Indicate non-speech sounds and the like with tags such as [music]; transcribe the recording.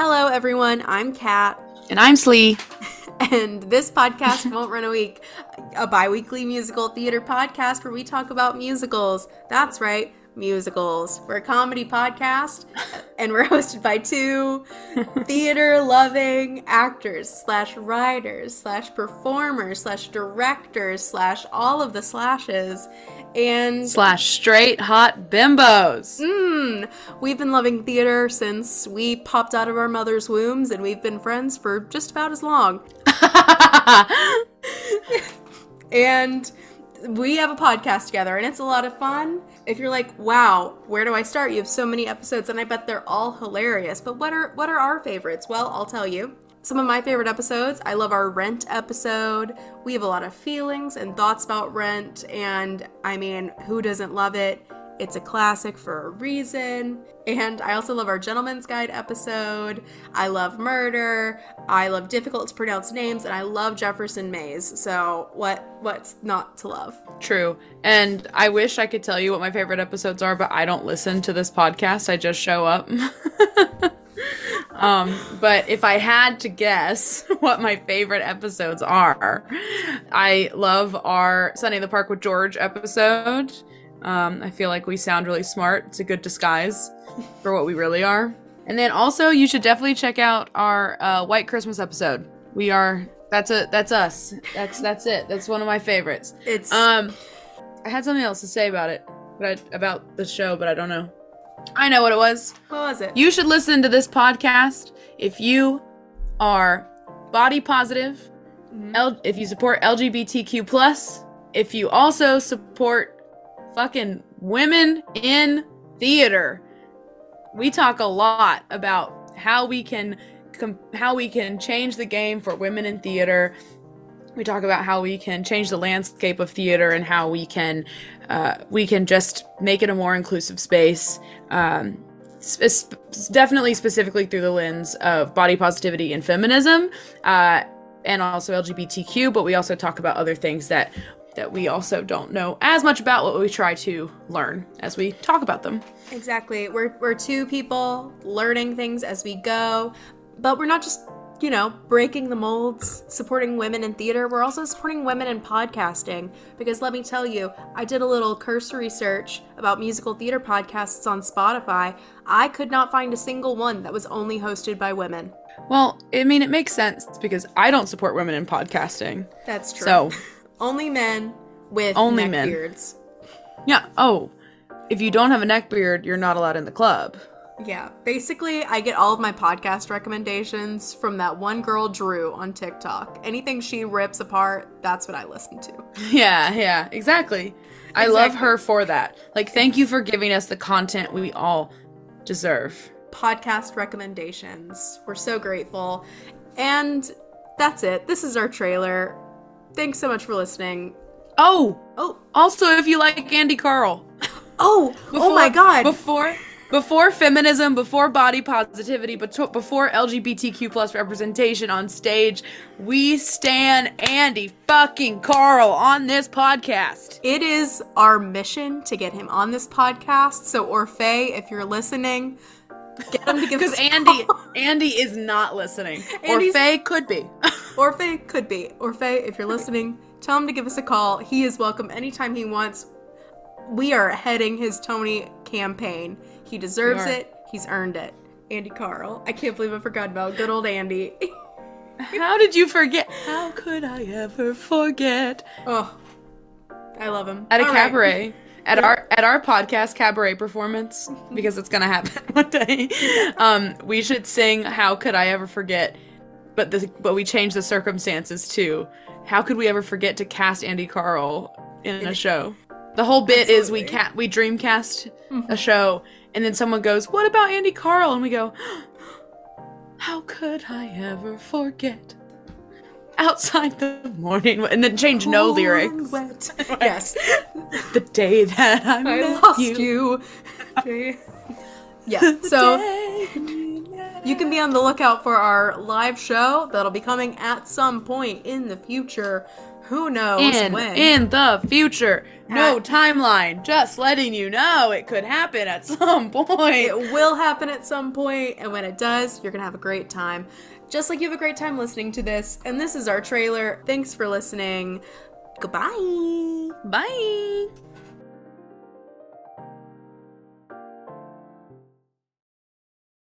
Hello, everyone. I'm Kat, And I'm Slee. [laughs] and this podcast won't run a week. A bi weekly musical theater podcast where we talk about musicals. That's right, musicals. We're a comedy podcast, and we're [laughs] hosted by two theater loving actors, slash writers, slash performers, slash directors, slash all of the slashes. And Slash straight hot bimbos. Mm, we've been loving theater since we popped out of our mother's wombs, and we've been friends for just about as long. [laughs] [laughs] And we have a podcast together, and it's a lot of fun. If you're like, "Wow, where do I start?" You have so many episodes, and I bet they're all hilarious. But what are what are our favorites? Well, I'll tell you. Some of my favorite episodes. I love our Rent episode. We have a lot of feelings and thoughts about Rent, and I mean, who doesn't love it? It's a classic for a reason. And I also love our Gentleman's Guide episode. I love Murder. I love difficult to pronounce names, and I love Jefferson Mays. So what what's not to love? True. And I wish I could tell you what my favorite episodes are, but I don't listen to this podcast. I just show up. [laughs] um, but if I had to guess [laughs] what my favorite episodes are, I love our Sunday in the Park with George episode. Um, I feel like we sound really smart. It's a good disguise [laughs] for what we really are. And then also, you should definitely check out our uh, White Christmas episode. We are that's a that's us. That's that's it. That's one of my favorites. It's Um, I had something else to say about it, but I, about the show, but I don't know. I know what it was. what was it? You should listen to this podcast if you are body positive, L- if you support LGBTQ plus, if you also support fucking women in theater. We talk a lot about how we can com- how we can change the game for women in theater. We talk about how we can change the landscape of theater and how we can uh, we can just make it a more inclusive space. Um, sp- definitely specifically through the lens of body positivity and feminism, uh, and also LGBTQ. But we also talk about other things that that we also don't know as much about. What we try to learn as we talk about them. Exactly. We're we're two people learning things as we go, but we're not just you know breaking the molds, supporting women in theater. We're also supporting women in podcasting because let me tell you, I did a little cursory search about musical theater podcasts on Spotify. I could not find a single one that was only hosted by women. Well, I mean, it makes sense because I don't support women in podcasting. That's true. So, [laughs] only men with Only neck men. beards. yeah. Oh, if you don't have a neck beard, you're not allowed in the club. Yeah, basically, I get all of my podcast recommendations from that one girl, Drew, on TikTok. Anything she rips apart, that's what I listen to. [laughs] Yeah, yeah, exactly. I love her for that. Like, thank you for giving us the content we all deserve. Podcast recommendations. We're so grateful. And that's it. This is our trailer. Thanks so much for listening. Oh, Oh, also, if you like Andy Karl. oh, [laughs] oh my god. Before before feminism, before body positivity, but before LGBTQ plus representation on stage, we stand Andy fucking Karl on this podcast. It is our mission to get him on this podcast. So, Orfeh, if you're listening, get him to give us [laughs] Because Andy. Andy is not listening. Andy's- Orfeh could be. [laughs] Orfeh could be. Orfeh, if you're listening, tell him to give us a call. He is welcome anytime he wants. We are heading his Tony campaign. He deserves it. He's earned it. Andy Karl. I can't believe I forgot about good old Andy. [laughs] How did you forget? How could I ever forget? oh, I love him. At a All right. cabaret. [laughs] At our at our podcast cabaret performance, because it's gonna happen [laughs] one day. Um, we should sing "How Could I Ever Forget," but the but we change the circumstances too. "How could we ever forget to cast Andy Karl in a show?" The whole bit is we Absolutely. cat we dreamcast mm-hmm. a show, and then someone goes, "What about Andy Karl?" and we go, [gasps] "How could I ever forget?" Outside the morning, and then change no lyrics. wet. [laughs] yes. The day that I, I lost you. you. [laughs] yeah. So you can be on the lookout for our live show that'll be coming at some point in the future. Who knows in when? in the future. No At- timeline. Just letting you know it could happen at [laughs] some point. It will happen at some point, and when it does, you're gonna have a great time. Just like you have a great time listening to this. And this is our trailer. Thanks for listening. Goodbye. Bye.